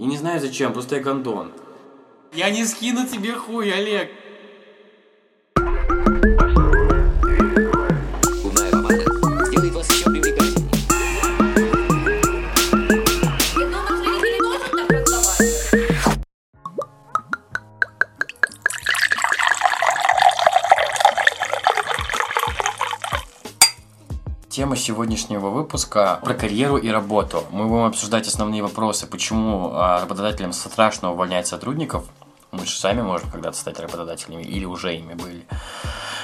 И не знаю зачем, просто я гондон. Я не скину тебе хуй, Олег. Сегодняшнего выпуска про карьеру и работу. Мы будем обсуждать основные вопросы, почему а, работодателям страшно увольнять сотрудников. Мы же сами можем когда-то стать работодателями или уже ими были.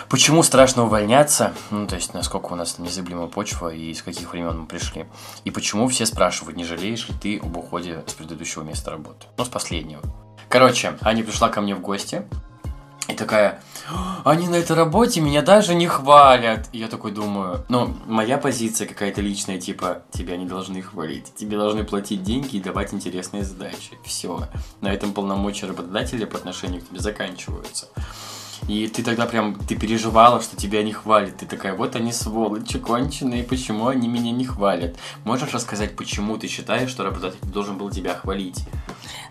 Почему страшно увольняться? Ну, то есть, насколько у нас незыблемая почва и с каких времен мы пришли. И почему все спрашивают, не жалеешь ли ты об уходе с предыдущего места работы? Ну, с последнего. Короче, Аня пришла ко мне в гости и такая, они на этой работе меня даже не хвалят. И я такой думаю, ну, моя позиция какая-то личная, типа, тебя не должны хвалить. Тебе должны платить деньги и давать интересные задачи. Все. На этом полномочия работодателя по отношению к тебе заканчиваются. И ты тогда прям, ты переживала, что тебя не хвалят. Ты такая, вот они сволочи конченые, почему они меня не хвалят? Можешь рассказать, почему ты считаешь, что работодатель должен был тебя хвалить?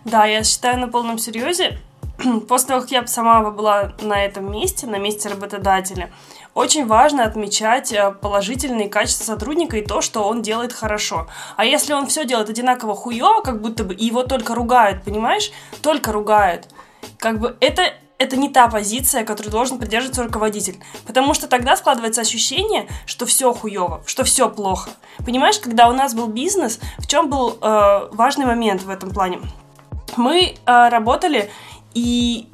Да, я считаю на полном серьезе. После того, как я сама была на этом месте, на месте работодателя, очень важно отмечать э, положительные качества сотрудника и то, что он делает хорошо. А если он все делает одинаково хуево, как будто бы его только ругают, понимаешь? Только ругают. Как бы это это не та позиция, которой должен придерживаться руководитель. Потому что тогда складывается ощущение, что все хуево, что все плохо. Понимаешь, когда у нас был бизнес, в чем был э, важный момент в этом плане? Мы э, работали, и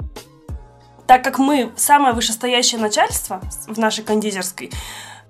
так как мы самое вышестоящее начальство в нашей кондитерской,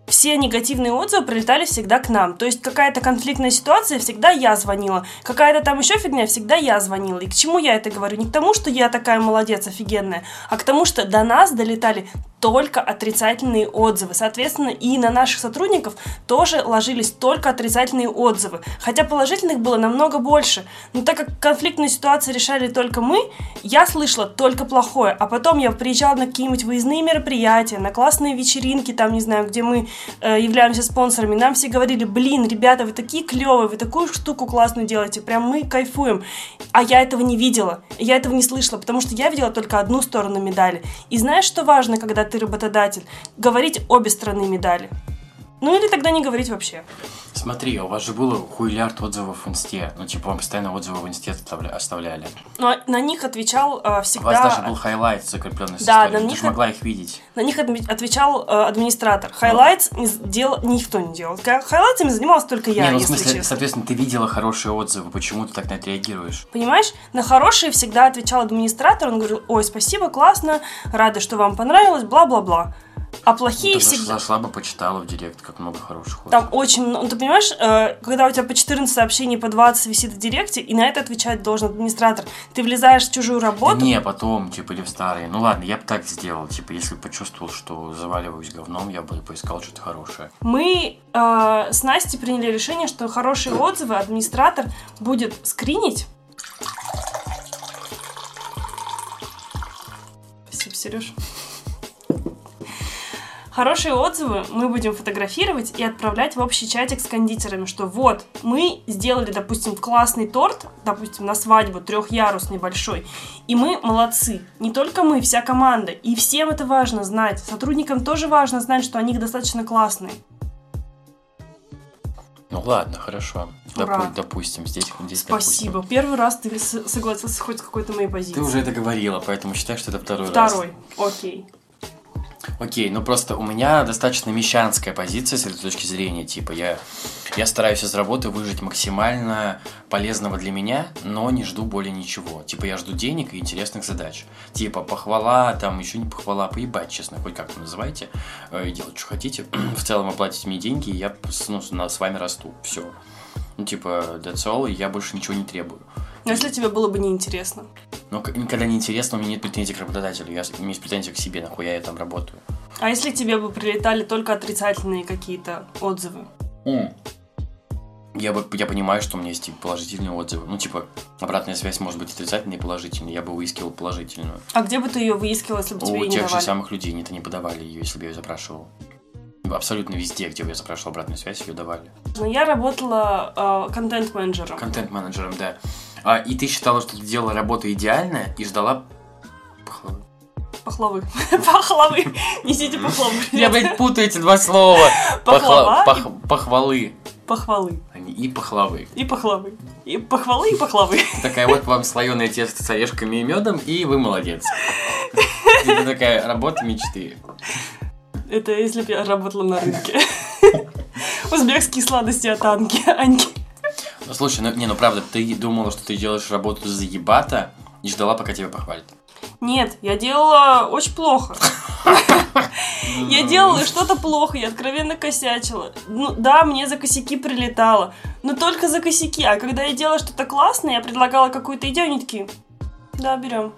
все негативные отзывы прилетали всегда к нам. То есть какая-то конфликтная ситуация, всегда я звонила. Какая-то там еще фигня, всегда я звонила. И к чему я это говорю? Не к тому, что я такая молодец, офигенная, а к тому, что до нас долетали только отрицательные отзывы. Соответственно, и на наших сотрудников тоже ложились только отрицательные отзывы. Хотя положительных было намного больше. Но так как конфликтную ситуацию решали только мы, я слышала только плохое. А потом я приезжала на какие-нибудь выездные мероприятия, на классные вечеринки, там, не знаю, где мы э, являемся спонсорами. Нам все говорили, блин, ребята, вы такие клевые, вы такую штуку классную делаете, прям мы кайфуем. А я этого не видела, я этого не слышала, потому что я видела только одну сторону медали. И знаешь, что важно, когда ты работодатель? Говорить обе стороны медали. Ну или тогда не говорить вообще. Смотри, у вас же было хуйлярд отзывов в инсте. Ну, типа, вам постоянно отзывы в инсте оставля- оставляли. Но на них отвечал э, У всегда... вас даже был highlight закрепленный с Да, историей. на Ты них же могла их видеть. На них отвечал э, администратор. Highlights не дел... никто не делал. Highlights ами занималась только я, не, ну, в смысле, честно. соответственно, ты видела хорошие отзывы. Почему ты так на это реагируешь? Понимаешь, на хорошие всегда отвечал администратор. Он говорил, ой, спасибо, классно, рада, что вам понравилось, бла-бла-бла. А плохие Ну, ты всегда... зашла бы, почитала в директ, как много хороших Там очень много. Ну, ты понимаешь, э, когда у тебя по 14 сообщений, по 20 висит в директе, и на это отвечать должен администратор. Ты влезаешь в чужую Да работу. не, потом, типа, или в старые. Ну ладно, я бы так сделал. Типа, если почувствовал, что заваливаюсь говном, я бы поискал что-то хорошее. Мы э, с Настей приняли решение, что хорошие отзывы администратор будет скринить. Спасибо, Сереж. Хорошие отзывы мы будем фотографировать и отправлять в общий чатик с кондитерами, что вот, мы сделали, допустим, классный торт, допустим, на свадьбу, трехярусный большой, и мы молодцы. Не только мы, вся команда. И всем это важно знать. Сотрудникам тоже важно знать, что они достаточно классные. Ну ладно, хорошо. Допу- допустим, здесь, здесь Спасибо. допустим. Первый раз ты согласился хоть с какой-то моей позиции. Ты уже это говорила, поэтому считай, что это второй, раз. Второй. Окей. Окей, ну просто у меня достаточно мещанская позиция с этой точки зрения. Типа, я, я стараюсь из работы выжить максимально полезного для меня, но не жду более ничего. Типа, я жду денег и интересных задач. Типа, похвала, там, еще не похвала, поебать, честно, хоть как вы называете, э, делать, что хотите. В целом, оплатите мне деньги, и я ну, с вами расту. Все. Ну, типа, that's all, и я больше ничего не требую. Но если тебе было бы неинтересно. Но к- никогда не интересно, у меня нет претензий к работодателю, я, у есть претензии к себе, нахуя я там работаю. А если тебе бы прилетали только отрицательные какие-то отзывы? Я, бы, я понимаю, что у меня есть и положительные отзывы. Ну, типа, обратная связь может быть отрицательной и положительной. Я бы выискивал положительную. А где бы ты ее выискивал, если бы тебе У ее не тех же давали? самых людей они-то не подавали ее, если бы я ее запрашивал. Абсолютно везде, где бы я запрашивал обратную связь, ее давали. Но я работала э, контент-менеджером. Контент-менеджером, да. А, и ты считала, что ты делала работу идеально и ждала похвалы. Пахлавы. Пахлавы. Несите пахлавы. Я, блядь, путаю эти два слова. Пахлава Похвалы. Похвалы. Они и похлавы. И пахлавы. И похвалы, и пахлавы. Такая вот вам слоеное тесто с орешками и медом, и вы молодец. Это такая работа мечты. Это если бы я работала на рынке. Узбекские сладости от Анки. Аньки. Слушай, ну, не, ну правда, ты думала, что ты делаешь работу заебата и ждала, пока тебя похвалят. Нет, я делала очень плохо. Я делала что-то плохо, я откровенно косячила. Ну да, мне за косяки прилетало, но только за косяки. А когда я делала что-то классное, я предлагала какую-то идею, они такие, да, берем.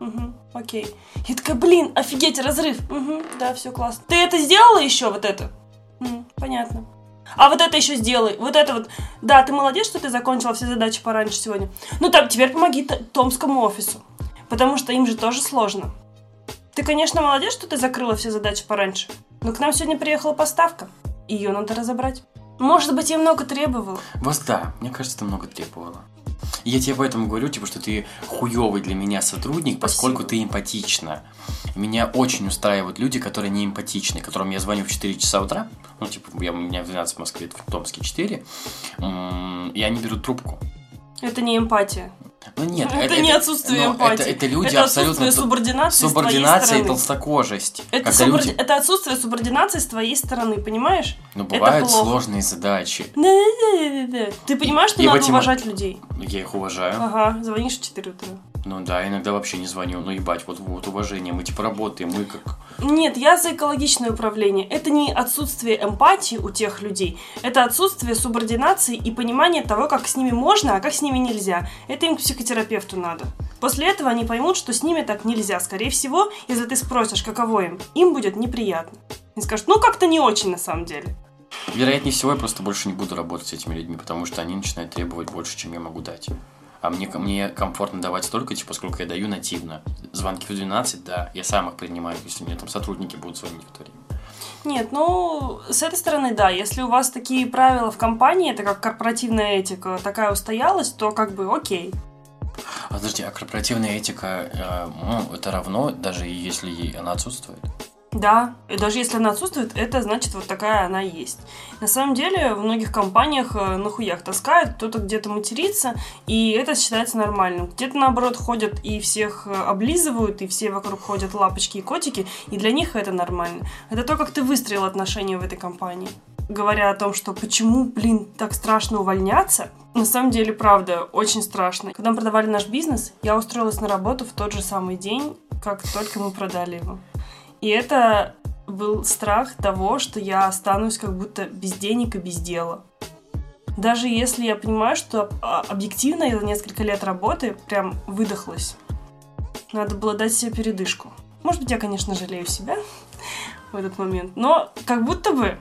Угу, окей. Я такая, блин, офигеть, разрыв. Угу, да, все классно. Ты это сделала еще, вот это? «М, понятно. А вот это еще сделай. Вот это вот. Да, ты молодец, что ты закончила все задачи пораньше сегодня. Ну, там, теперь помоги Томскому офису. Потому что им же тоже сложно. Ты, конечно, молодец, что ты закрыла все задачи пораньше. Но к нам сегодня приехала поставка. Ее надо разобрать. Может быть, я много требовала. Вот да, мне кажется, ты много требовала. И Я тебе поэтому говорю, типа, что ты хуёвый для меня сотрудник, поскольку ты эмпатична. Меня очень устраивают люди, которые не эмпатичны, которым я звоню в 4 часа утра, ну, типа, я, у меня в 12 в Москве, в Томске 4, м, и они берут трубку. Это не эмпатия. Ну нет, это, не отсутствие ну, эмпатии. Это, это люди это абсолютно... субординации, с твоей Субординация и толстокожесть. Это, суборди- люди... это отсутствие субординации с твоей стороны, понимаешь? Ну, это бывают сложные задачи. Да-да-да-да-да. Ты понимаешь, что Я надо в эти мо- уважать людей? Я их уважаю. Ага, звонишь в 4 утра. Ну да, иногда вообще не звоню. Ну ебать, вот, вот уважение. Мы типа работаем, мы как... Нет, я за экологичное управление. Это не отсутствие эмпатии у тех людей. Это отсутствие субординации и понимания того, как с ними можно, а как с ними нельзя. Это им к психотерапевту надо. После этого они поймут, что с ними так нельзя. Скорее всего, если ты спросишь, каково им, им будет неприятно. Они скажут, ну как-то не очень на самом деле. Вероятнее всего, я просто больше не буду работать с этими людьми, потому что они начинают требовать больше, чем я могу дать. А мне, мне комфортно давать столько, типа, сколько я даю нативно. Звонки в 12, да, я сам их принимаю, если мне там сотрудники будут звонить в это время. Нет, ну, с этой стороны, да, если у вас такие правила в компании, это как корпоративная этика, такая устоялась, то как бы окей. А подожди, а корпоративная этика, э, ну, это равно, даже если она отсутствует? Да, и даже если она отсутствует, это значит вот такая она есть. На самом деле в многих компаниях э, на хуях таскают, кто-то где-то матерится, и это считается нормальным. Где-то наоборот ходят и всех э, облизывают, и все вокруг ходят лапочки и котики, и для них это нормально. Это то, как ты выстроил отношения в этой компании. Говоря о том, что почему, блин, так страшно увольняться, на самом деле, правда, очень страшно. Когда мы продавали наш бизнес, я устроилась на работу в тот же самый день, как только мы продали его. И это был страх того, что я останусь как будто без денег и без дела. Даже если я понимаю, что а, объективно я за несколько лет работы прям выдохлась. Надо было дать себе передышку. Может быть, я, конечно, жалею себя в этот момент, но как будто бы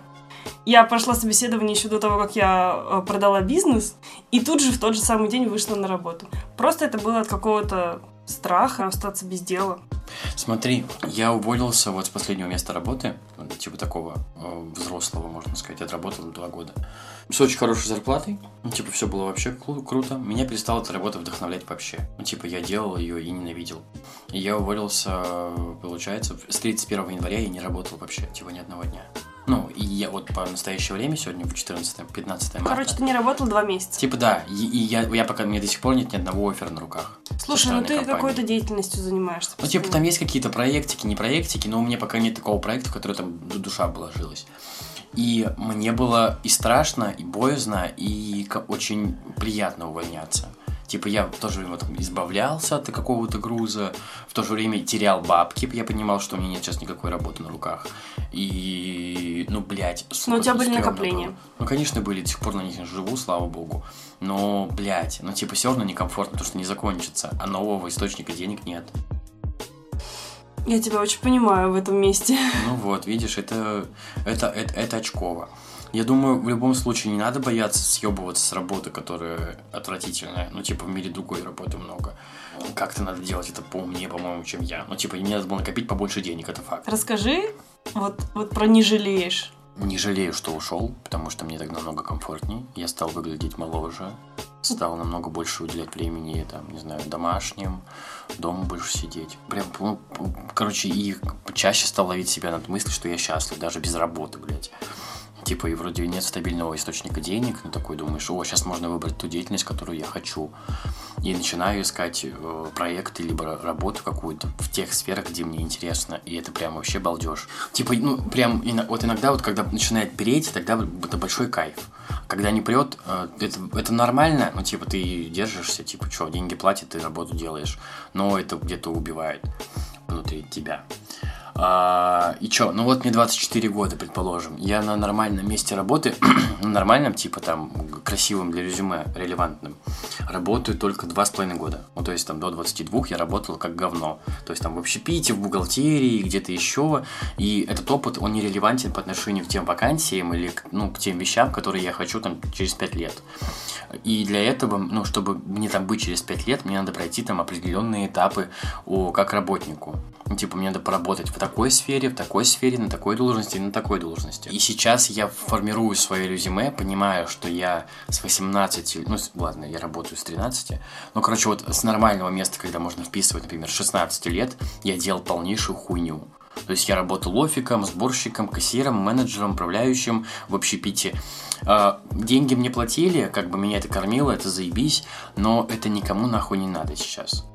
я прошла собеседование еще до того, как я э, продала бизнес, и тут же в тот же самый день вышла на работу. Просто это было от какого-то страха остаться без дела. Смотри, я уволился вот с последнего места работы, ну, типа такого э, взрослого, можно сказать, отработал два года. С очень хорошей зарплатой, ну, типа, все было вообще кру- круто. Меня перестала эта работа вдохновлять вообще. Ну, типа, я делал ее и ненавидел. И я уволился, получается, с 31 января я не работал вообще, типа, ни одного дня. Ну, и я вот по настоящее время, сегодня в 14-15 марта. Короче, ты не работал два месяца. Типа, да, и, и я, я пока, мне до сих пор нет ни одного оффера на руках. Слушай, ну ты какой-то деятельностью занимаешься. Ну, типа, там есть какие-то проектики, не проектики, но у меня пока нет такого проекта, в который там ду- душа вложилась. И мне было и страшно, и боязно, и очень приятно увольняться. Типа, я в то же время там избавлялся от какого-то груза, в то же время терял бабки, я понимал, что у меня нет сейчас никакой работы на руках. И, ну, блядь, сука, Но у тебя были накопления. было. Ну, конечно, были, до сих пор на них живу, слава богу. Но, блядь, ну, типа, все равно некомфортно, потому что не закончится, а нового источника денег нет. Я тебя очень понимаю в этом месте. Ну вот, видишь, это, это, это, это очково. Я думаю, в любом случае не надо бояться съебываться с работы, которая отвратительная. Ну, типа, в мире другой работы много. Как-то надо делать это поумнее, по-моему, чем я. Ну, типа, мне надо было накопить побольше денег, это факт. Расскажи вот, вот про не жалеешь. Не жалею, что ушел, потому что мне так намного комфортней. Я стал выглядеть моложе. стал намного больше уделять времени, там, не знаю, домашним, дома больше сидеть. Прям, ну, короче, и чаще стал ловить себя над мыслью, что я счастлив, даже без работы, блядь. Типа, и вроде нет стабильного источника денег, но такой думаешь, о, сейчас можно выбрать ту деятельность, которую я хочу. И начинаю искать э, проекты, либо ра- работу какую-то в тех сферах, где мне интересно. И это прям вообще балдеж. Типа, ну, прям, вот иногда вот, когда начинает переть, тогда это большой кайф. Когда не прет, э, это, это нормально, ну, типа, ты держишься, типа, что, деньги платят, ты работу делаешь. Но это где-то убивает внутри тебя. А, и чё, ну вот мне 24 года, предположим. Я на нормальном месте работы, ну, нормальном, типа там, красивым для резюме, релевантным, работаю только 2,5 года. Ну, то есть там до 22 я работал как говно. То есть там в общепите, в бухгалтерии, где-то еще. И этот опыт, он не релевантен по отношению к тем вакансиям или ну, к тем вещам, которые я хочу там через 5 лет. И для этого, ну, чтобы мне там быть через 5 лет, мне надо пройти там определенные этапы о, как работнику. Типа, мне надо поработать в такой сфере, в такой сфере, на такой должности, на такой должности. И сейчас я формирую свое резюме, понимаю, что я с 18, ну, ладно, я работаю с 13, но, короче, вот с нормального места, когда можно вписывать, например, 16 лет, я делал полнейшую хуйню. То есть я работал офиком, сборщиком, кассиром, менеджером, управляющим в общепите. А, Деньги мне платили, как бы меня это кормило, это заебись, но это никому нахуй не надо сейчас.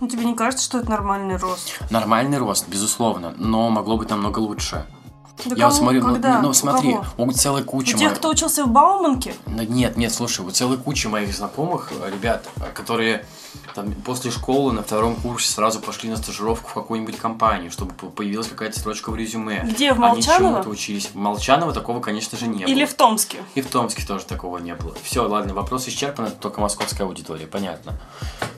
Ну, тебе не кажется, что это нормальный рост? Нормальный рост, безусловно, но могло быть намного лучше. Да я вот смотрю, ну, когда? ну, У смотри, кого? у целой У кучи тех, моих- кто учился в Бауманке? Нет, нет, слушай, у целой кучи моих знакомых, э, ребят, э, которые там после школы на втором курсе сразу пошли на стажировку в какую-нибудь компанию, чтобы по- появилась какая-то строчка в резюме. Где, в Они Молчаново? чему-то учились. В Молчаново такого, конечно же, не Или было. в Томске? И в Томске тоже такого не было. Все, ладно, вопрос исчерпан, это только московская аудитория, понятно.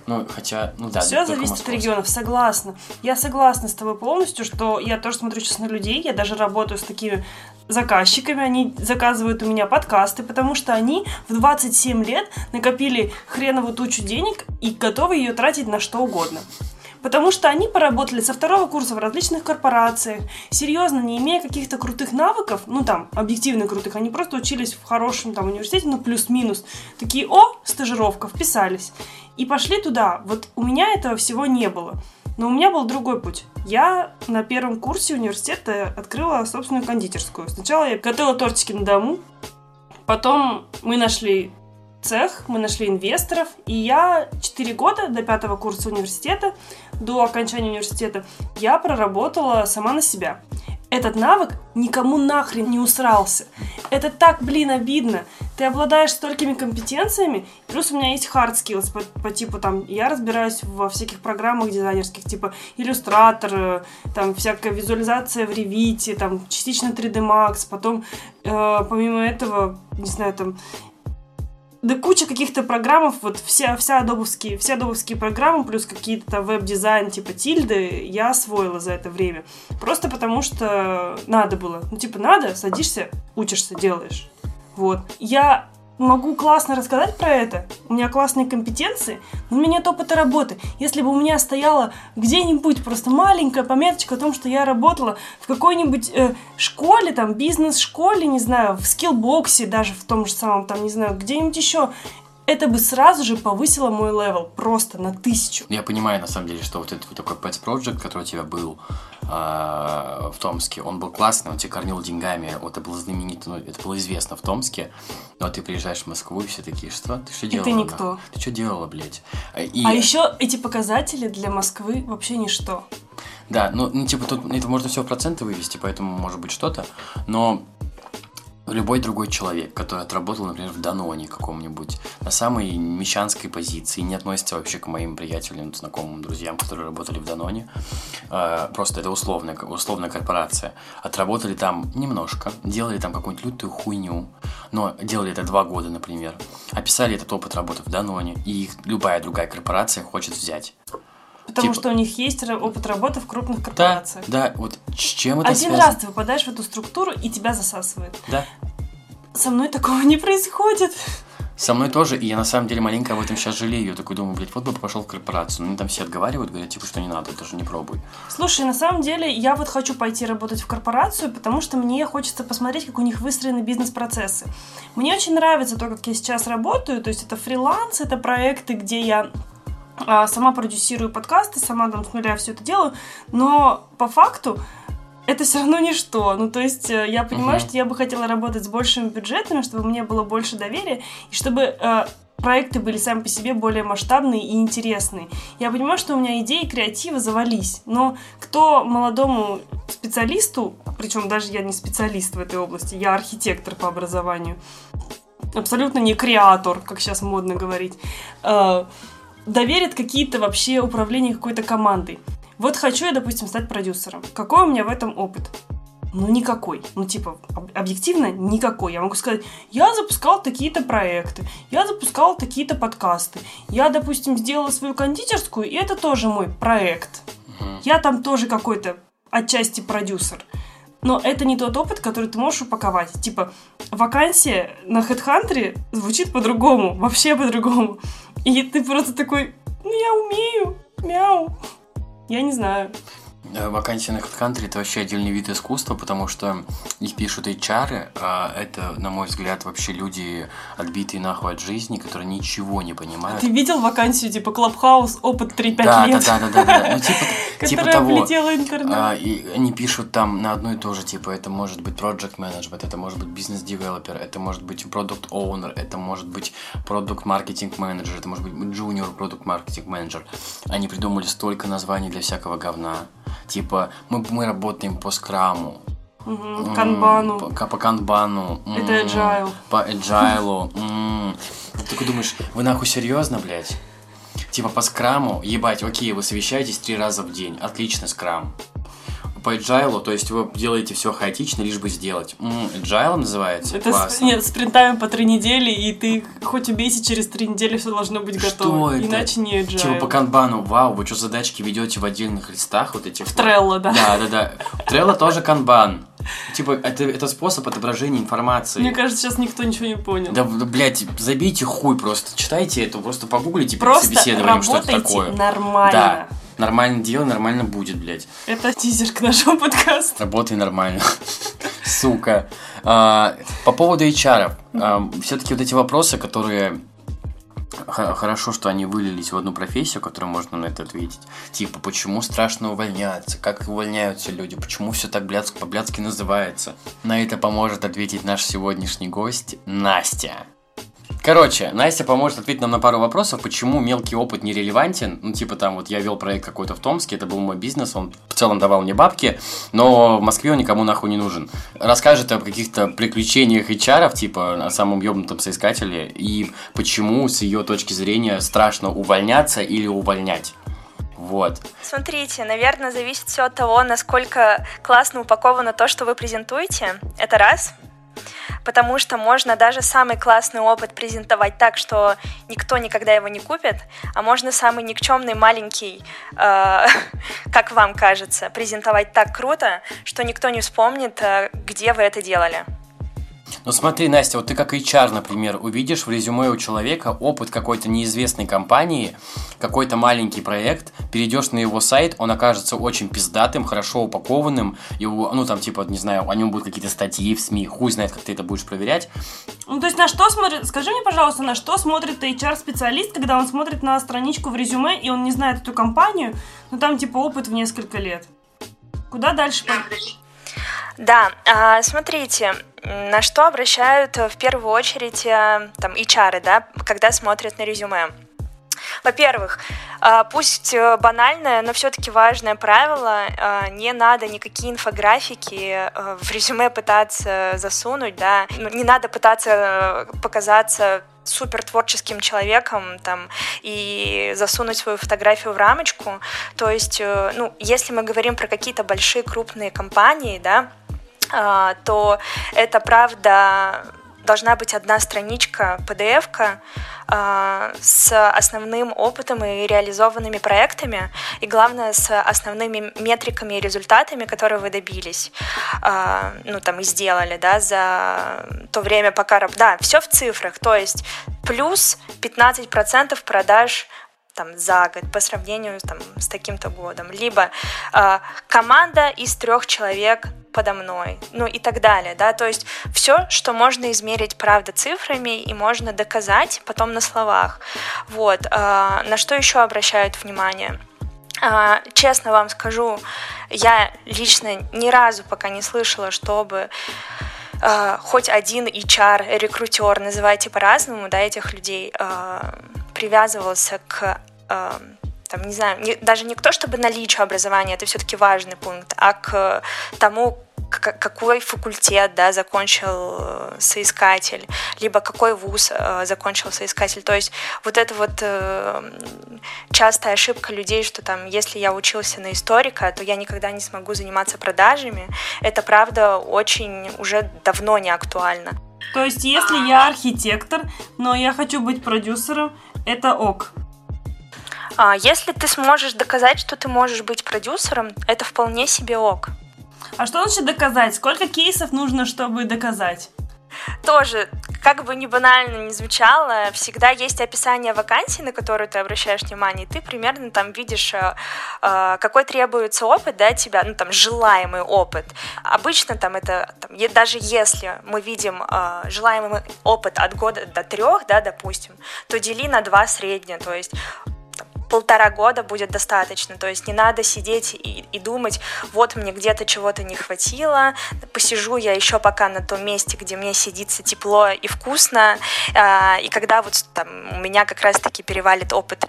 Ну, хотя, ну да, Все зависит от регионов, согласна. Я согласна с тобой полностью, что я тоже смотрю сейчас на людей, я даже работаю с такими заказчиками, они заказывают у меня подкасты, потому что они в 27 лет накопили хреновую тучу денег и готовы ее тратить на что угодно. Потому что они поработали со второго курса в различных корпорациях, серьезно, не имея каких-то крутых навыков, ну там, объективно крутых, они просто учились в хорошем там университете, ну плюс-минус. Такие, о, стажировка, вписались. И пошли туда. Вот у меня этого всего не было. Но у меня был другой путь. Я на первом курсе университета открыла собственную кондитерскую. Сначала я готовила тортики на дому, потом мы нашли цех, мы нашли инвесторов, и я 4 года до пятого курса университета, до окончания университета, я проработала сама на себя. Этот навык никому нахрен не усрался. Это так, блин, обидно. Ты обладаешь столькими компетенциями, плюс у меня есть hard skills по, по типу там, я разбираюсь во всяких программах дизайнерских, типа иллюстратор, э, там всякая визуализация в Revit, там частично 3D Max, потом э, помимо этого, не знаю, там да куча каких-то программов, вот вся, вся адобовские, все адобовские программы, плюс какие-то там веб-дизайн типа тильды, я освоила за это время. Просто потому что надо было. Ну, типа, надо, садишься, учишься, делаешь. Вот. Я могу классно рассказать про это, у меня классные компетенции, но у меня нет опыта работы. Если бы у меня стояла где-нибудь просто маленькая пометочка о том, что я работала в какой-нибудь э, школе, там, бизнес-школе, не знаю, в Skillbox е, даже в том же самом, там, не знаю, где-нибудь еще, это бы сразу же повысило мой level просто на тысячу. Я понимаю, на самом деле, что вот этот вот такой Pets Project, который у тебя был а, в Томске, он был классный, он тебя кормил деньгами, вот это было знаменито, ну, это было известно в Томске, но ты приезжаешь в Москву, и все такие, что? Ты что И делала? ты никто. нахуй? Ты что делала, блядь? И, А еще эти показатели для Москвы вообще ничто. Да, ну, ну, типа, тут это можно все в проценты вывести, поэтому может быть что-то, но любой другой человек, который отработал, например, в Даноне каком-нибудь, на самой мещанской позиции, не относится вообще к моим приятелям, знакомым, друзьям, которые работали в Даноне, э, просто это условная, условная корпорация, отработали там немножко, делали там какую-нибудь лютую хуйню, но делали это два года, например, описали этот опыт работы в Даноне, и их любая другая корпорация хочет взять. Потому Типа- что у них есть опыт работы в крупных Да, корпорациях. да, вот с чем это Один связано? раз ты попадаешь в эту структуру, и тебя засасывает. Да. Со мной такого не происходит. Со мной тоже, и я на самом деле маленько об этом сейчас жалею. Я такой думаю, блядь, вот бы пошел в корпорацию. Но мне там все отговаривают, говорят, типа, что не надо, даже не пробуй. Слушай, на самом деле, я вот хочу пойти работать в корпорацию, потому что мне хочется посмотреть, как у них выстроены бизнес-процессы. Мне очень нравится то, как я сейчас работаю, то есть это фриланс, это проекты, где я сама продюсирую подкасты, сама там с нуля все это делаю, но по факту это все равно ничто. Ну, то есть э, я понимаю, Мгм. что я бы хотела работать с большими бюджетами, чтобы мне было больше доверия, и чтобы э, проекты были сами по себе более масштабные и интересные. Я понимаю, что у меня идеи креатива завались, но кто молодому специалисту, причем даже я не специалист в этой области, я архитектор по образованию, абсолютно не креатор, как сейчас модно говорить, э, доверит какие-то вообще управления какой-то командой. Вот хочу я, допустим, стать продюсером. Какой у меня в этом опыт? Ну, никакой. Ну, типа, об- объективно, никакой. Я могу сказать, я запускал такие-то проекты, я запускал такие-то подкасты, я, допустим, сделала свою кондитерскую, и это тоже мой проект. Я там тоже какой-то отчасти продюсер. Но это не тот опыт, который ты можешь упаковать. Типа, вакансия на HeadHunter звучит по-другому, вообще по-другому. И ты просто такой, ну я умею, мяу. Я не знаю. Э, Вакансия на HeadHunter это вообще отдельный вид искусства, потому что их пишут HR, а это, на мой взгляд, вообще люди отбитые нахуй от жизни, которые ничего не понимают. Ты видел вакансию типа Клабхаус, опыт 3-5 да, да, лет? да, да, да, да. Ну, типа, типа того. интернет. А, и они пишут там на одно и то же, типа, это может быть project management, это может быть бизнес-девелопер, это может быть product owner, это может быть product marketing manager, это может быть junior product marketing manager. Они придумали столько названий для всякого говна. Типа, мы, мы работаем по скраму, м, Канбану. По, по канбану. Это agile. По agile. м. Ты такой думаешь, вы нахуй серьезно, блядь? Типа по скраму, ебать, окей, вы совещаетесь три раза в день, отлично скрам. По agile, то есть вы делаете все хаотично, лишь бы сделать. М, agile называется? Это с, нет, спринтами по три недели, и ты хоть убейся, через три недели все должно быть Что готово. это? Иначе не agile. Типа по канбану, вау, вы что задачки ведете в отдельных листах вот этих? В Trello, да. Да, да, да. Trello тоже канбан. Типа, это, это способ отображения информации. Мне кажется, сейчас никто ничего не понял. Да, да, блядь, забейте хуй просто. Читайте это, просто погуглите Просто собеседованием, что это такое. нормально. Да, нормально делай, нормально будет, блядь. Это тизер к нашему подкасту. Работай нормально. Сука. А, По поводу HR. Все-таки вот эти вопросы, которые Хорошо, что они вылились в одну профессию, которую можно на это ответить. Типа, почему страшно увольняться? Как увольняются люди? Почему все так блядск- по-блядски называется? На это поможет ответить наш сегодняшний гость Настя. Короче, Настя поможет ответить нам на пару вопросов, почему мелкий опыт нерелевантен. Ну, типа там, вот я вел проект какой-то в Томске, это был мой бизнес, он в целом давал мне бабки, но в Москве он никому нахуй не нужен. Расскажет об каких-то приключениях HR, типа о самом ёбнутом соискателе, и почему, с ее точки зрения, страшно увольняться или увольнять. Вот. Смотрите, наверное, зависит все от того, насколько классно упаковано то, что вы презентуете. Это раз. Потому что можно даже самый классный опыт презентовать так, что никто никогда его не купит, а можно самый никчемный маленький, э, как вам кажется, презентовать так круто, что никто не вспомнит, э, где вы это делали. Ну смотри, Настя, вот ты как HR, например, увидишь в резюме у человека опыт какой-то неизвестной компании, какой-то маленький проект, перейдешь на его сайт, он окажется очень пиздатым, хорошо упакованным, и, у- ну там типа, не знаю, о нем будут какие-то статьи в СМИ, хуй знает, как ты это будешь проверять. Ну, то есть на что смотрит, скажи мне, пожалуйста, на что смотрит HR-специалист, когда он смотрит на страничку в резюме, и он не знает эту компанию, ну, там, типа, опыт в несколько лет. Куда дальше? пойти? Да, а, смотрите, на что обращают э, в первую очередь э, там HR, да, когда смотрят на резюме. Во-первых, а, пусть э, банальное, но все-таки важное правило, а, не надо никакие инфографики в резюме пытаться засунуть, да, Ну, не надо пытаться показаться супер творческим человеком там и засунуть свою фотографию в рамочку. То есть, ну, если мы говорим про какие-то большие крупные компании, да, то это правда должна быть одна страничка PDF-ка э, с основным опытом и реализованными проектами, и главное, с основными метриками и результатами, которые вы добились, э, ну, там, и сделали, да, за то время, пока... Да, все в цифрах, то есть плюс 15% продаж там, за год по сравнению там, с таким-то годом. Либо э, команда из трех человек подо мной, ну и так далее, да, то есть все, что можно измерить, правда, цифрами и можно доказать потом на словах. Вот, э, на что еще обращают внимание? А, честно вам скажу, я лично ни разу пока не слышала, чтобы а, хоть один HR, рекрутер, называйте по-разному, да, этих людей, а, привязывался к а, там, не знаю, не- даже не к то, чтобы наличию образования, это все-таки важный пункт, а к тому, к- какой факультет да, закончил э, соискатель, либо какой вуз э, закончил соискатель. То есть вот это вот э, частая ошибка людей, что там, если я учился на историка, то я никогда не смогу заниматься продажами, это правда очень уже давно не актуально. То есть, если я архитектор, но я хочу быть продюсером, это ок. А если ты сможешь доказать, что ты можешь быть продюсером, это вполне себе ок. А что значит доказать? Сколько кейсов нужно, чтобы доказать? Тоже, как бы ни банально ни звучало, всегда есть описание вакансии, на которую ты обращаешь внимание, и ты примерно там видишь, э, э, какой требуется опыт, да, тебя, ну, там, желаемый опыт. Обычно там это, там, даже если мы видим э, желаемый опыт от года до трех, да, допустим, то дели на два среднее, то есть полтора года будет достаточно, то есть не надо сидеть и, и думать, вот мне где-то чего-то не хватило, посижу я еще пока на том месте, где мне сидится тепло и вкусно, а, и когда вот там у меня как раз-таки перевалит опыт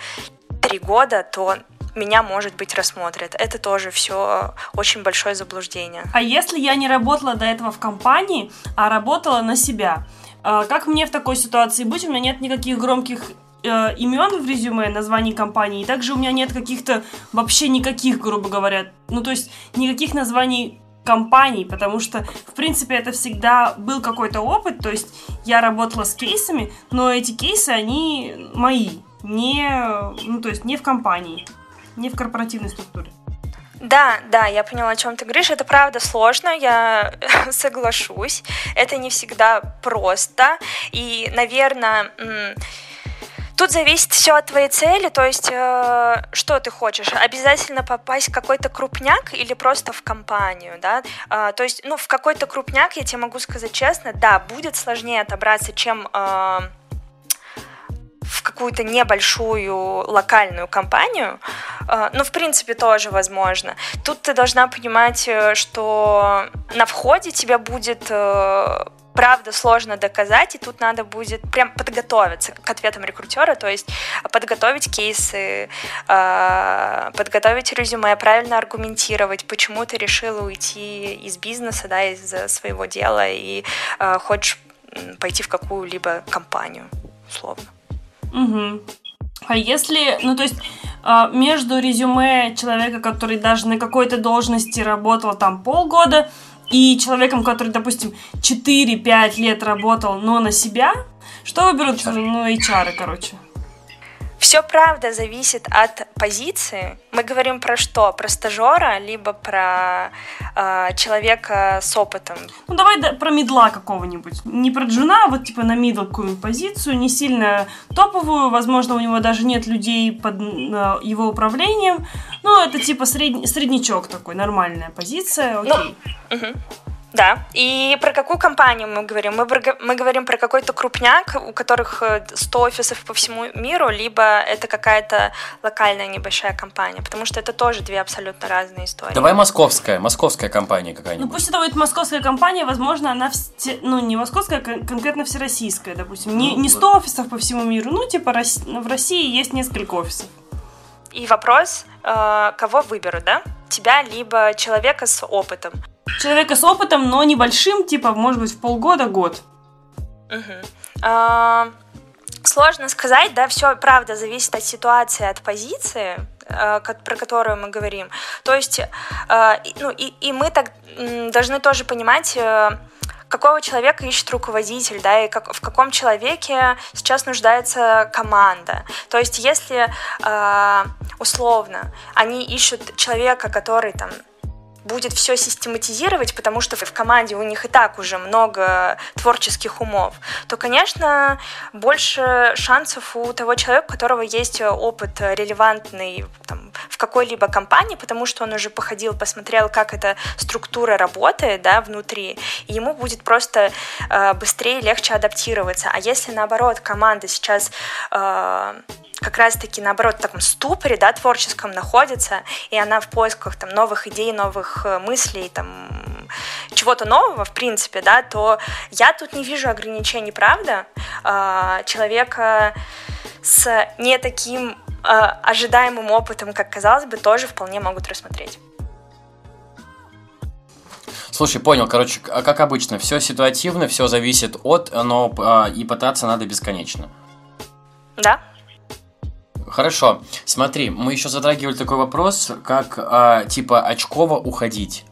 три года, то меня, может быть, рассмотрят. Это тоже все очень большое заблуждение. А если я не работала до этого в компании, а работала на себя, э, как мне в такой ситуации быть? У меня нет никаких громких э, имен в резюме, названий компании, и также у меня нет каких-то, вообще никаких, грубо говоря, ну то есть никаких названий компаний, потому что, в принципе, это всегда был какой-то опыт, то есть я работала с кейсами, но эти кейсы, они мои, не, ну то есть не в компании, не в корпоративной структуре. Да, да, я поняла, о чем ты говоришь. Это правда сложно, я соглашусь. Это не всегда просто. И, наверное, тут зависит все от твоей цели. То есть, э, что ты хочешь? Обязательно попасть в какой-то крупняк или просто в компанию, да? А, то есть, ну, в какой-то крупняк, я тебе могу сказать честно, да, будет сложнее отобраться, чем... э, в какую-то небольшую локальную компанию, э, ну, в принципе, тоже возможно. Тут ты должна понимать, э, что на входе тебе будет э, правда сложно доказать, и тут надо будет прям подготовиться к ответам рекрутера, то есть подготовить кейсы, э, подготовить резюме, правильно аргументировать, почему ты решила уйти из бизнеса, да, из э, своего дела и э, хочешь пойти в какую-либо компанию, условно. Угу. А если, ну то есть а, между резюме человека, который даже на какой-то должности работал там полгода, и человеком, который, допустим, 4-5 лет работал, но на себя, что выберут, ну, HR, короче? Все правда зависит от позиции. Мы говорим про что? Про стажера, либо про э, человека с опытом. Ну, давай да- про медла какого-нибудь. Не про джуна, а вот типа на мидл какую-нибудь позицию, не сильно топовую, возможно, у него даже нет людей под э, его управлением. Ну, это типа средний, среднячок такой, нормальная позиция, окей. Мгм. Да. И про какую компанию мы говорим? Мы, мы говорим про какой-то крупняк, у которых э, 100 офисов по всему миру, либо это какая-то локальная небольшая компания, потому что это тоже две абсолютно разные истории. Давай московская, московская компания Ну, какая-нибудь. пусть это будет московская компания, возможно, она, все- ну, не московская, а кон- конкретно всероссийская, допустим. Не, Ну, не 100 офисов по всему миру, ну, типа, ну, в России есть несколько офисов. И вопрос, э, кого выберут, да? Тебя, либо человека с опытом. Человека с опытом, но небольшим, типа, может быть, в полгода-год. А, Сложно сказать, да, все правда зависит от ситуации, от позиции, э, про которую мы говорим. То есть, э, ну, и, и мы так должны тоже понимать, э, какого человека ищет руководитель, да, и как, в каком человеке сейчас нуждается команда. То есть, если условно они ищут человека, который там будет все систематизировать, потому что в команде у них и так уже много творческих умов, то, конечно, больше шансов у того человека, у которого есть опыт релевантный там, в какой-либо компании, потому что он уже походил, посмотрел, как эта структура работает да, внутри, и ему будет просто э, быстрее, легче адаптироваться. А если, наоборот, команда сейчас э, как раз-таки, наоборот, в таком ступоре, да, творческом находится, и она в поисках там новых идей, новых э, мыслей, там, чего-то нового, в принципе, да, то я тут не вижу ограничений, правда, а, человека с не таким а, ожидаемым опытом, как казалось бы, тоже вполне могут рассмотреть. Слушай, понял, короче, как обычно, все ситуативно, все зависит от, но а, и пытаться надо бесконечно. Да, Хорошо, смотри, мы еще затрагивали такой вопрос, как а, типа очково уходить.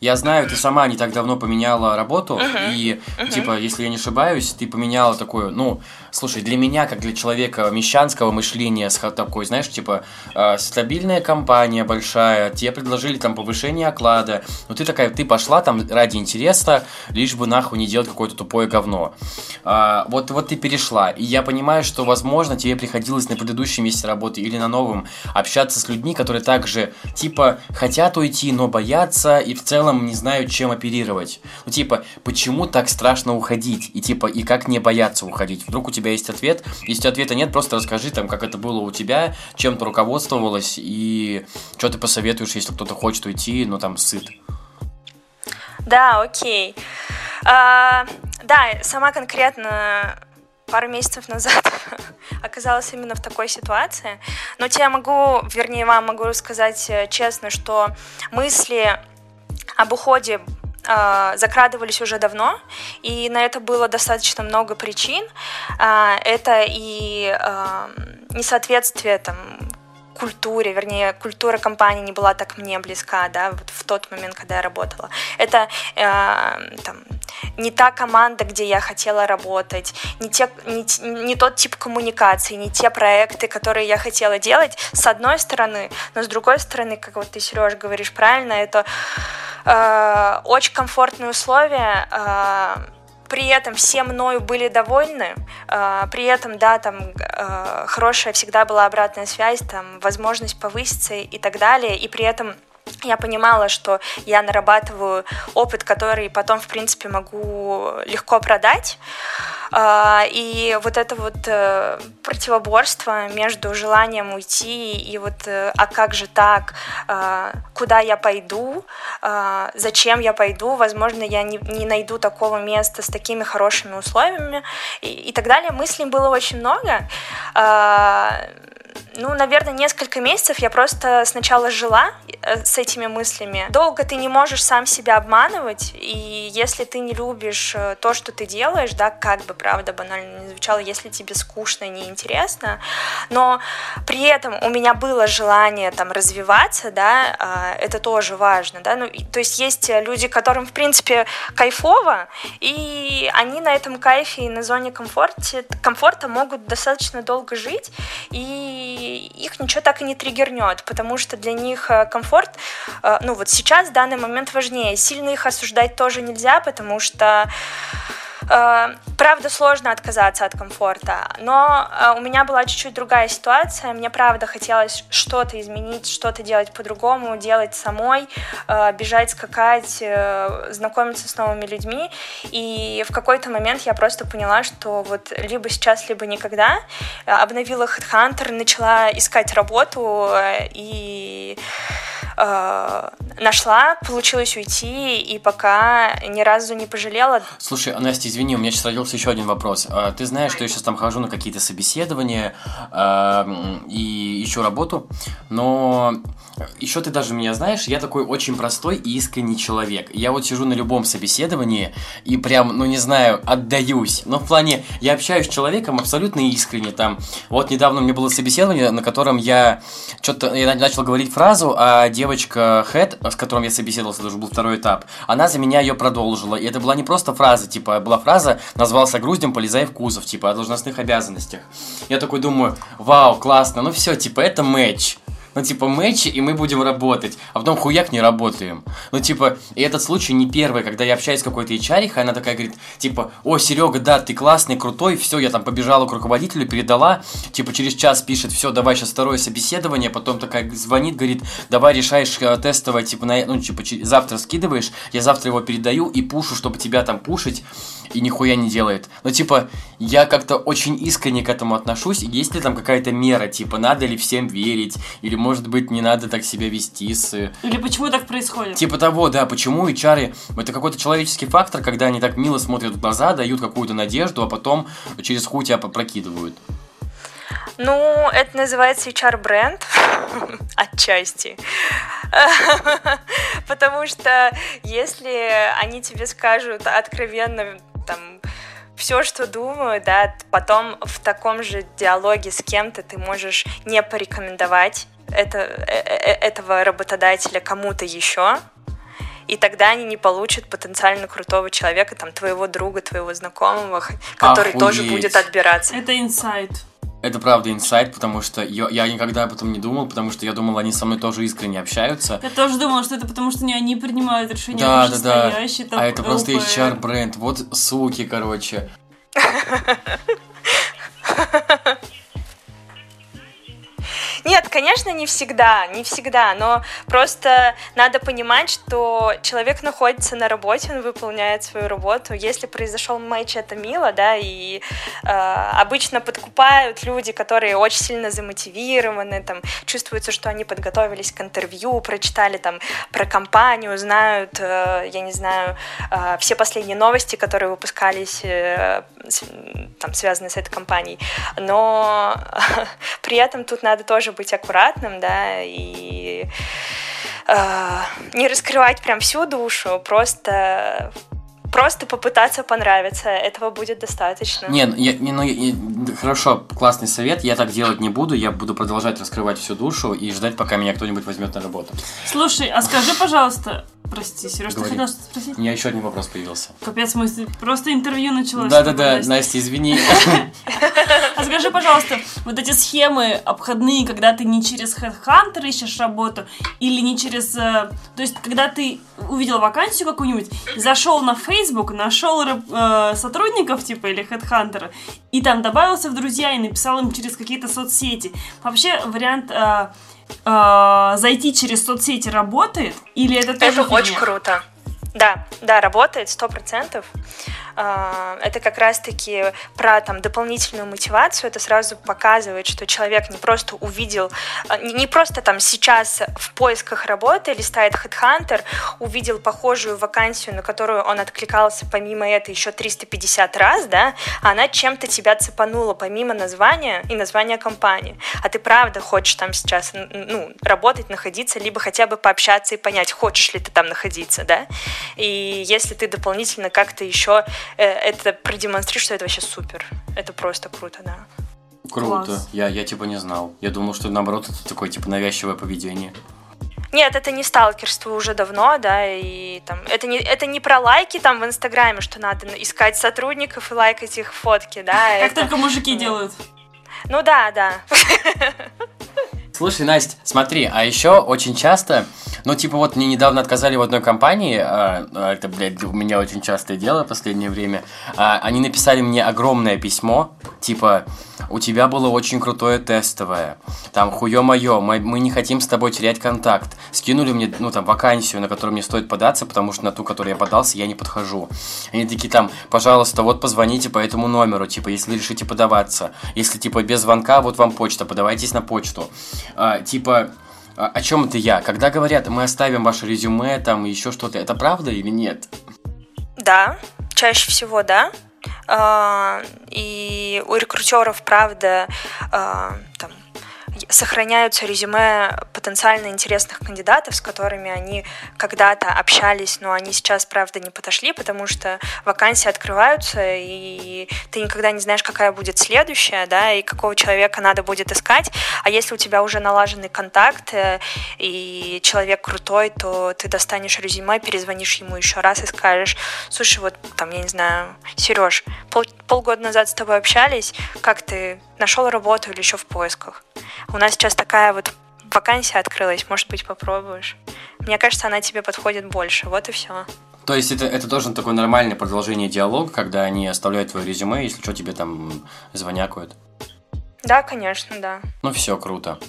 Я знаю, ты сама не так давно поменяла работу, Мгм. и, Мгм. типа, если я не ошибаюсь, ты поменяла такую, ну, слушай, для меня, как для человека мещанского мышления, с такой, знаешь, типа, э, стабильная компания большая, тебе предложили там повышение оклада, но ты такая, ты пошла там ради интереса, лишь бы нахуй не делать какое-то тупое говно. А, вот, вот ты перешла, и я понимаю, что, возможно, тебе приходилось на предыдущем месте работы или на новом общаться с людьми, которые также, типа, хотят уйти, но боятся, и в целом не знают, чем оперировать. Ну, типа, почему так страшно уходить? И, типа, и как не бояться уходить? Вдруг у тебя есть ответ? Если ответа нет, просто расскажи, там, как это было у тебя, чем ты руководствовалась, и что ты посоветуешь, если кто-то хочет уйти, но там сыт. Да, окей. А, да, сама конкретно пару месяцев назад оказалась именно в такой ситуации. Но тебе могу, вернее, вам могу сказать э, честно, что мысли об уходе закрадывались уже давно, и на это было достаточно много причин. А, Это и а, несоответствие там культуре, вернее, культура компании не была так мне близка, да, вот в тот момент, когда я работала. Это э, там, не та команда, где я хотела работать, не, те, не, не тот тип коммуникации, не те проекты, которые я хотела делать, с одной стороны, но с другой стороны, как вот ты, Сереж, говоришь правильно, это э, очень комфортные условия, э, при этом все мною были довольны, э, при этом, да, там э, хорошая всегда была обратная связь, там возможность повыситься и так далее, и при этом я понимала, что я нарабатываю опыт, который потом, в принципе, могу легко продать. А, И вот это вот э, противоборство между желанием уйти и вот э, а как же так, а, куда я пойду, а, зачем я пойду, возможно, я не, не найду такого места с такими хорошими условиями и, и так далее. Мыслей было очень много. Ну, наверное, несколько месяцев я просто сначала жила э, с этими мыслями. Долго ты не можешь сам себя обманывать, и если ты не любишь э, то, что ты делаешь, да, как бы, правда, банально не звучало, если тебе скучно, неинтересно, но при этом у меня было желание там развиваться, да, а, это тоже важно, да, ну, то есть есть э, люди, которым, в принципе, кайфово, и они на этом кайфе и на зоне комфорте, комфорта могут достаточно долго жить, и их ничего так и не триггернет, потому что для них э, комфорт, э, ну вот сейчас, в данный момент важнее. Сильно их осуждать тоже нельзя, потому что Правда, сложно отказаться от комфорта, но э, у меня была чуть-чуть другая ситуация. Мне, правда, хотелось что-то изменить, что-то делать по-другому, делать самой, э, бежать, скакать, э, знакомиться с новыми людьми. И в какой-то момент я просто поняла, что вот либо сейчас, либо никогда. Э, Обновила HeadHunter, начала искать работу э, и э, нашла, получилось уйти, и пока ни разу не пожалела. Слушай, а, Настя, извини, у меня сейчас родился еще один вопрос. А, Ты знаешь, что я сейчас там хожу на какие-то собеседования и ищу работу, но еще ты даже меня знаешь, я такой очень простой и искренний человек. Я вот сижу на любом собеседовании и прям, ну не знаю, отдаюсь. Но в плане, я общаюсь с человеком абсолютно искренне. Там, вот недавно у меня было собеседование, на котором я что-то я начал говорить фразу, а девочка Хэт, с которым я собеседовался, это уже был второй этап, она за меня ее продолжила. И это была не просто фраза, типа, была фраза «назвался груздем, полезай в кузов», типа, о должностных обязанностях. Я такой думаю, вау, классно, ну все, типа, это матч ну, типа, матчи, и мы будем работать, а потом хуяк не работаем. Ну, типа, и этот случай не первый, когда я общаюсь с какой-то HR, она такая говорит, типа, о, Серега, да, ты классный, крутой, все, я там побежала к руководителю, передала, типа, через час пишет, все, давай сейчас второе собеседование, потом такая звонит, говорит, давай решаешь э, тестовое, типа, на, ну, типа, завтра скидываешь, я завтра его передаю и пушу, чтобы тебя там пушить, и нихуя не делает. Ну, типа, я как-то очень искренне к этому отношусь. Есть ли там какая-то мера, типа, надо ли всем верить, или, может быть, не надо так себя вести с... Или почему так происходит? Типа того, да, почему HR это какой-то человеческий фактор, когда они так мило смотрят в глаза, дают какую-то надежду, а потом через хуй тебя попрокидывают. Ну, это называется HR-бренд отчасти. Потому что если они тебе скажут откровенно там все, что думаю, да, потом в таком же диалоге с кем-то ты можешь не порекомендовать это, э- э- этого работодателя кому-то еще, и тогда они не получат потенциально крутого человека, там, твоего друга, твоего знакомого, который тоже Охуеть. будет отбираться. Это инсайт. Это правда инсайт, потому что я, я никогда об этом не думал, потому что я думал, они со мной тоже искренне общаются. Я тоже думала, что это потому, что не они принимают решения, Да, а да, да. там А это просто ЛП. HR бренд. Вот суки, короче. Нет, конечно, не всегда, не всегда, но просто надо понимать, что человек находится на работе, он выполняет свою работу. Если произошел матч, это мило, да, и э, обычно подкупают люди, которые очень сильно замотивированы, там, чувствуется, что они подготовились к интервью, прочитали там про компанию, знают, э, я не знаю, э, все последние новости, которые выпускались, э, с- там, связанные с этой компанией. Но при этом тут надо тоже быть аккуратным, да, и э, не раскрывать прям всю душу, просто просто попытаться понравиться, этого будет достаточно. Не, ну, я, не, ну, я- хорошо, классный совет, я так делать не буду, я буду продолжать раскрывать всю душу и ждать, пока меня кто-нибудь возьмет на работу. Слушай, а скажи, пожалуйста, прости, Сереж, ты хотел что-то спросить? У меня еще один вопрос появился. Капец, мы просто интервью началось. Да-да-да, Настя. Настя, извини. А скажи, пожалуйста, вот эти схемы обходные, когда ты не через HeadHunter ищешь работу, или не через... э, То есть, когда ты увидел вакансию какую-нибудь, зашел на Facebook, нашел э, сотрудников, типа, или HeadHunter, и там добавился в друзья и написал им через какие-то соцсети. Вообще, вариант э, э, зайти через соцсети работает? Или это тоже Это очень круто. Да, да, работает сто процентов. А, Это как раз-таки про там дополнительную мотивацию. Это сразу показывает, что человек не просто увидел, а, не просто там сейчас в поисках работы листает HeadHunter, увидел похожую вакансию, на которую он откликался помимо этого еще 350 раз, да, а она чем-то тебя цепанула помимо названия и названия компании. А ты правда хочешь там сейчас ну, работать, находиться, либо хотя бы пообщаться и понять, хочешь ли ты там находиться, да. И если ты дополнительно как-то еще это продемонстрируешь, что это вообще супер. Это просто круто, да. Круто. Класс. Я, я типа не знал. Я думал, что наоборот это такое типа навязчивое поведение. Нет, это не сталкерство уже давно, да, и там это не это не про лайки там в Инстаграме, что надо искать сотрудников и лайкать их фотки, да. Как это- только мужики делают. Ну да, да. Слушай, Настя, смотри, а еще очень часто, ну, типа, вот мне недавно отказали в одной компании, а, а, это, блядь, у меня очень частое дело в последнее время, а, они написали мне огромное письмо, типа, у тебя было очень крутое тестовое, там, хуё-моё, мы, мы не хотим с тобой терять контакт, скинули мне, ну, там, вакансию, на которую мне стоит податься, потому что на ту, которую я подался, я не подхожу. Они такие там, пожалуйста, вот позвоните по этому номеру, типа, если решите подаваться, если, типа, без звонка, вот вам почта, подавайтесь на почту. А, типа, а, о чем это я? Когда говорят, мы оставим ваше резюме, там, еще что-то, это правда или нет? Да, чаще всего да. А, И у рекрутеров, правда, там, сохраняются резюме потенциально интересных кандидатов, с которыми они когда-то общались, но они сейчас, правда, не подошли, потому что вакансии открываются, и ты никогда не знаешь, какая будет следующая, да, и какого человека надо будет искать. А если у тебя уже налаженный контакт, э, и человек крутой, то ты достанешь резюме, перезвонишь ему еще раз и скажешь, слушай, вот там, я не знаю, Сереж, пол, полгода назад с тобой общались, как ты нашел работу или еще в поисках? У нас сейчас такая вот вакансия открылась, может быть, попробуешь. Мне кажется, она тебе подходит больше, вот и все. То есть это, это тоже такое нормальное продолжение диалога, когда они оставляют твое резюме, если что, тебе там звонякают. Да, конечно, да. Ну все, круто.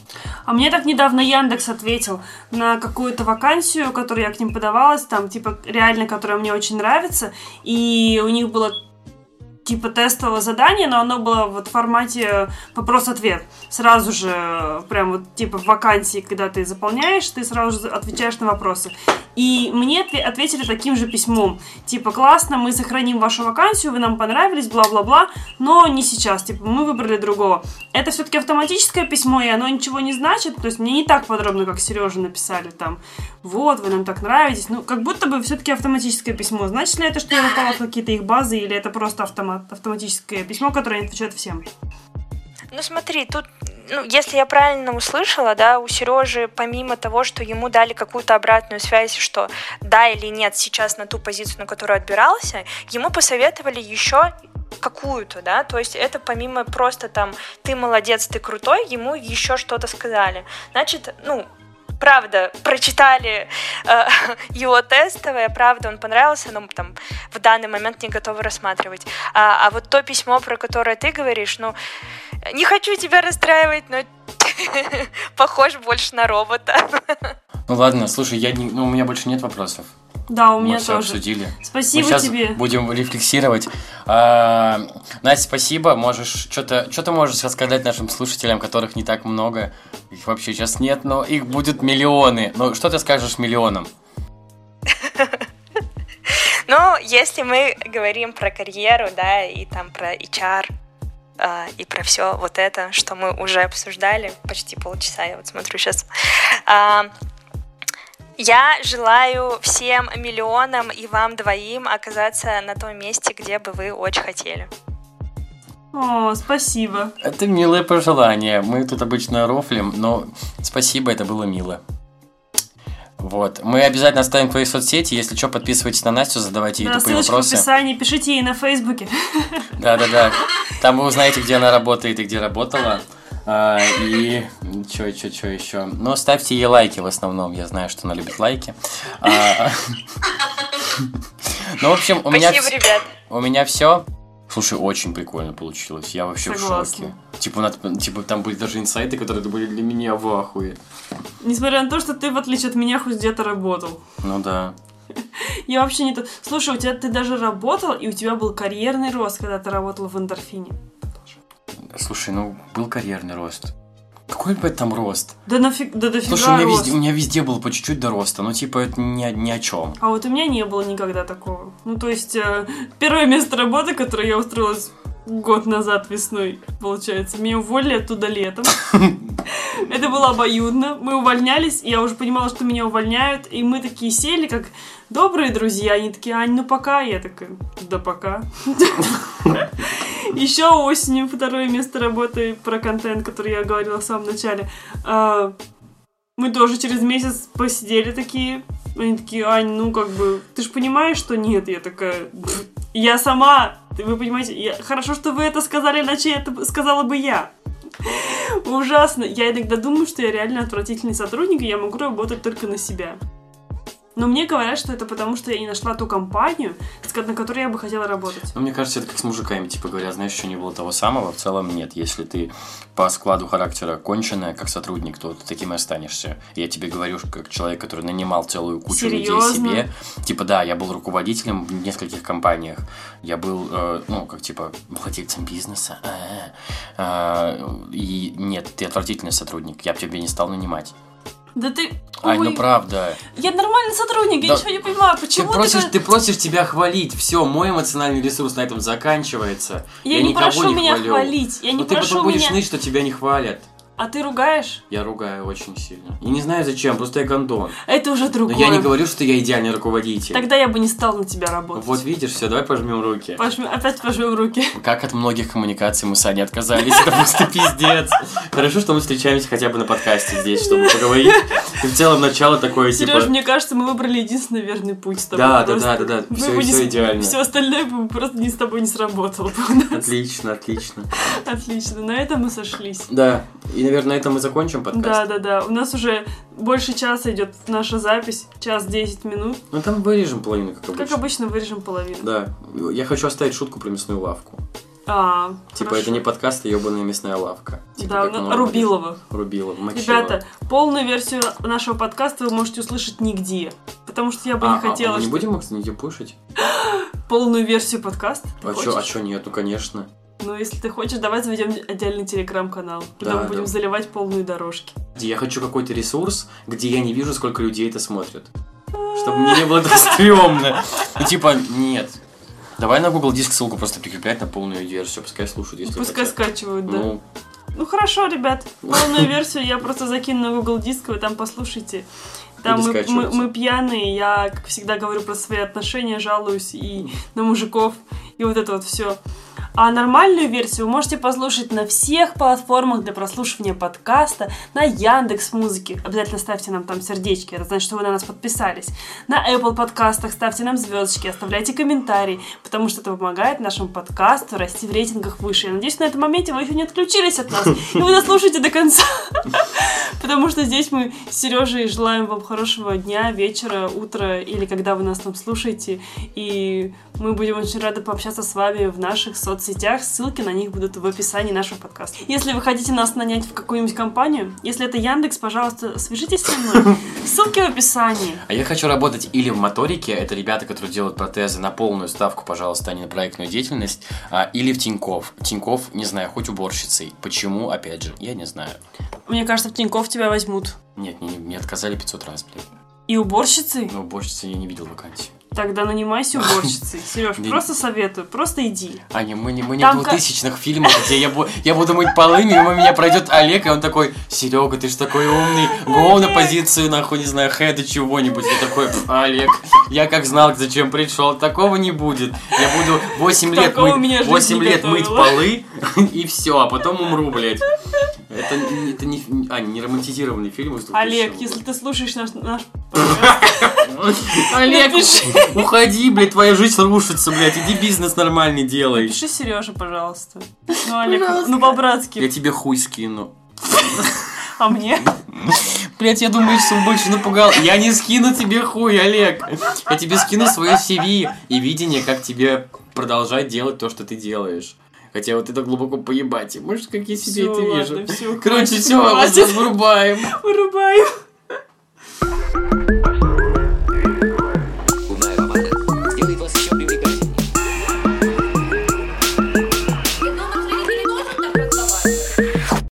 А мне так недавно Яндекс ответил на какую-то вакансию, которую я к ним подавалась, там, типа, реально, которая мне очень нравится, и у них было типа тестового задания, но оно было вот в формате вопрос-ответ. Сразу же, э, прям вот типа в вакансии, когда ты заполняешь, ты сразу же отвечаешь на вопросы. И мне отве- ответили таким же письмом. Типа, классно, мы сохраним вашу вакансию, вы нам понравились, бла-бла-бла, но не сейчас, типа, мы выбрали другого. Это все-таки автоматическое письмо, и оно ничего не значит, то есть мне не так подробно, как Сережа написали там, вот, вы нам так нравитесь, ну, как будто бы все-таки автоматическое письмо. Значит ли это, что я попала в какие-то их базы, или это просто автомат, автоматическое письмо, которое они отвечают всем? Ну смотри, тут, ну, если я правильно услышала, да, у Сережи, помимо того, что ему дали какую-то обратную связь, что да или нет сейчас на ту позицию, на которую отбирался, ему посоветовали еще какую-то, да, то есть это помимо просто там ты молодец, ты крутой, ему еще что-то сказали. Значит, ну, правда, прочитали э, его тестовое, правда, он понравился, но там в данный момент не готовы рассматривать. А, а вот то письмо, про которое ты говоришь, ну, не хочу тебя расстраивать, но похож больше на робота. Ну ладно, слушай, я не, ну, у меня больше нет вопросов. Да, у Мы меня все тоже. обсудили. Спасибо Мы сейчас тебе. будем рефлексировать. А, Настя, спасибо. Можешь что-то что можешь рассказать нашим слушателям, которых не так много. Их вообще сейчас нет, но их будет миллионы. Ну, что ты скажешь миллионам? Ну, если мы говорим про карьеру, да, и там про HR, а, и про все вот это, что мы уже обсуждали почти полчаса, я вот смотрю сейчас. Я желаю всем миллионам и вам двоим оказаться на том месте, где бы вы очень хотели. О, спасибо. Это милое пожелание. Мы тут обычно рофлим, но спасибо, это было мило. Вот. Мы обязательно оставим твои соцсети. Если что, подписывайтесь на Настю, задавайте ей Да, тупые ссылочка в вопросы. описании, пишите ей на Фейсбуке. Да-да-да. Там вы узнаете, где она работает и где работала. А, и что, что, что еще? Ну, ставьте ей лайки в основном. Я знаю, что она любит лайки. А, Ну, в общем, у меня, Спасибо, ребят. у меня все. Слушай, очень прикольно получилось. Я вообще в Согласна. шоке. Типа, надо- типа, там были даже инсайты, которые были для меня в ахуе. Несмотря на то, что ты, в отличие от меня, хоть где-то работал. Ну да. Я вообще не то. Слушай, у тебя ты даже работал, и у тебя был карьерный рост, когда ты работал в эндорфине. Слушай, ну, был карьерный рост. Какой, блядь, там рост? Да нафиг, да дофига Слушай, у меня, рост. везде, у меня везде было по чуть-чуть до роста. Ну, типа, это ни, о- ни о чем. А вот у меня не было никогда такого. Ну, то есть, э, первое место работы, которое я устроилась год назад весной, получается, меня уволили оттуда летом. Это было обоюдно. Мы увольнялись, и я уже понимала, что меня увольняют, и мы такие сели, как добрые друзья. Они такие, Ань, ну пока. Я такая, да пока. Еще осенью второе место работы про контент, который я говорила в самом начале. А, Мы тоже через месяц посидели такие. Они такие, Ань, ну как бы, ты же понимаешь, что нет? Я такая, «Пф, я сама, вы понимаете, я- хорошо, что вы это сказали, иначе это сказала бы я. Ужасно. Я иногда думаю, что я реально отвратительный сотрудник, и я могу работать только на себя. Но мне говорят, что это потому, что я не нашла ту компанию, на которой я бы хотела работать. Ну, мне кажется, это как с мужиками, типа говорят, знаешь, еще не было того самого, в целом нет. Если ты по складу характера конченая, как сотрудник, то ты таким и останешься. Я тебе говорю, как человек, который нанимал целую кучу людей Серьезно? себе. Типа, да, я был руководителем в нескольких компаниях. Я был, э, ну, как типа, владельцем бизнеса. Э, э, И нет, ты отвратительный сотрудник, я бы тебе не стал нанимать. Да ты... Ай, ну Ой, правда. Я нормальный сотрудник, я Да. ничего не понимаю, Ты почему просишь, так- ты просишь тебя хвалить. Все, мой эмоциональный ресурс на этом заканчивается. Я, не никого прошу меня хвалю. хвалить, я не Ну ты прошу потом будешь меня... ныть, что тебя не хвалят. А ты ругаешь? Я ругаю очень сильно. И не знаю зачем, просто я гондон. Это уже Но другое. я не говорю, что я идеальный руководитель. Тогда я бы не стал на тебя работать. Вот видишь, все, давай пожмем руки. Пожмем- опять пожмем руки. Как от многих коммуникаций мы с Аней отказались, это просто пиздец. Хорошо, что мы встречаемся хотя бы на подкасте здесь, чтобы поговорить. И в целом начало такое, Сереж, типа... мне кажется, мы выбрали единственный верный путь с тобой. Да, да, да, да, да. С- идеально. Все остальное бы просто не с тобой не сработало. Отлично, отлично. Отлично, на этом мы сошлись. Да, и, наверное, на этом мы закончим подкаст. Да, да, да. У нас уже больше часа идет наша запись, час 10 минут. Ну там вырежем половину, как обычно. Как обычно, вырежем половину. Да, я хочу оставить шутку про мясную лавку. А, Типа, хорошо. это не подкаст, а ебаная мясная лавка. Типа, Да, как ну, Рубилова. Рубилова, Мочилова. Ребята, полную версию нашего подкаста вы можете услышать нигде. Потому что я бы а, не хотела, а мы не что- будем, кстати, пушить? полную версию подкаста. А чё, хочешь? а чё нет? Ну, конечно. Ну, если ты хочешь, давай заведем отдельный телеграм-канал, куда Да, мы будем да. заливать полные дорожки. Я хочу какой-то ресурс, где я не вижу, сколько людей это смотрят. Чтобы мне не было так стрёмно. Ну, типа, нет. Давай на Google Диск ссылку просто прикреплять на полную версию, пускай слушают, если Пускай хотят. скачивают, да. Ну, Ну хорошо, ребят, полную версию я просто закину на Google Диск, вы там послушайте. Там мы, мы, мы пьяные, я, как всегда, говорю про свои отношения, жалуюсь и на мужиков, и вот это вот все. А нормальную версию вы можете послушать на всех платформах для прослушивания подкаста, на Яндекс Музыке. Обязательно ставьте нам там сердечки, это значит, что вы на нас подписались. На Apple подкастах ставьте нам звездочки, оставляйте комментарии, потому что это помогает нашему подкасту расти в рейтингах выше. Я надеюсь, на этом моменте вы еще не отключились от нас, и вы дослушаете до конца. Потому что здесь мы с Сережей желаем вам хорошего дня, вечера, утра или когда вы нас там слушаете. И мы будем очень рады пообщаться с вами в наших соцсетях. Ссылки на них будут в описании нашего подкаста. Если вы хотите нас нанять в какую-нибудь компанию, если это Яндекс, пожалуйста, свяжитесь со мной. Ссылки в описании. А я хочу работать или в моторике, это ребята, которые делают протезы на полную ставку, пожалуйста, а не на проектную деятельность, а, или в Тиньков. Тиньков, не знаю, хоть уборщицей. Почему, опять же, я не знаю. Мне кажется, в Тинькофф тебя возьмут. Нет, не, не отказали 500 раз, блядь. И уборщицей? Но уборщицы я не видел вакансии. Тогда нанимайся уборщицей. Сереж, просто советую, просто иди. Аня, мы не, мы не в 2000-х фильмах, где я, я буду мыть полы, мимо меня пройдет Олег, и он такой, Серега, ты ж такой умный, гоу на позицию, нахуй, не знаю, хеда чего-нибудь. Я такой, «Пф, Олег, я как знал, зачем пришел, такого не будет. Я буду 8 лет, мыть, жизнь 8 не лет мыть полы, и все, а потом умру, блядь. Это, не- это не, Аня, не романтизированный фильм из 2000 Олег, если ты слушаешь наш, наш Олег, уходи, блядь, твоя жизнь рушится, блядь, иди бизнес нормальный делай. Пиши Сереже, пожалуйста. Ну, Олег, ну по-братски. Я тебе хуй скину. А мне? Блять, я думаю, что больше напугал. Я не скину тебе хуй, Олег. Я тебе скину свое CV и видение, как тебе продолжать делать то, что ты делаешь. Хотя вот это глубоко поебать. Может, какие я себе это вижу. Всё, Короче, все, вырубаем. Вырубаем.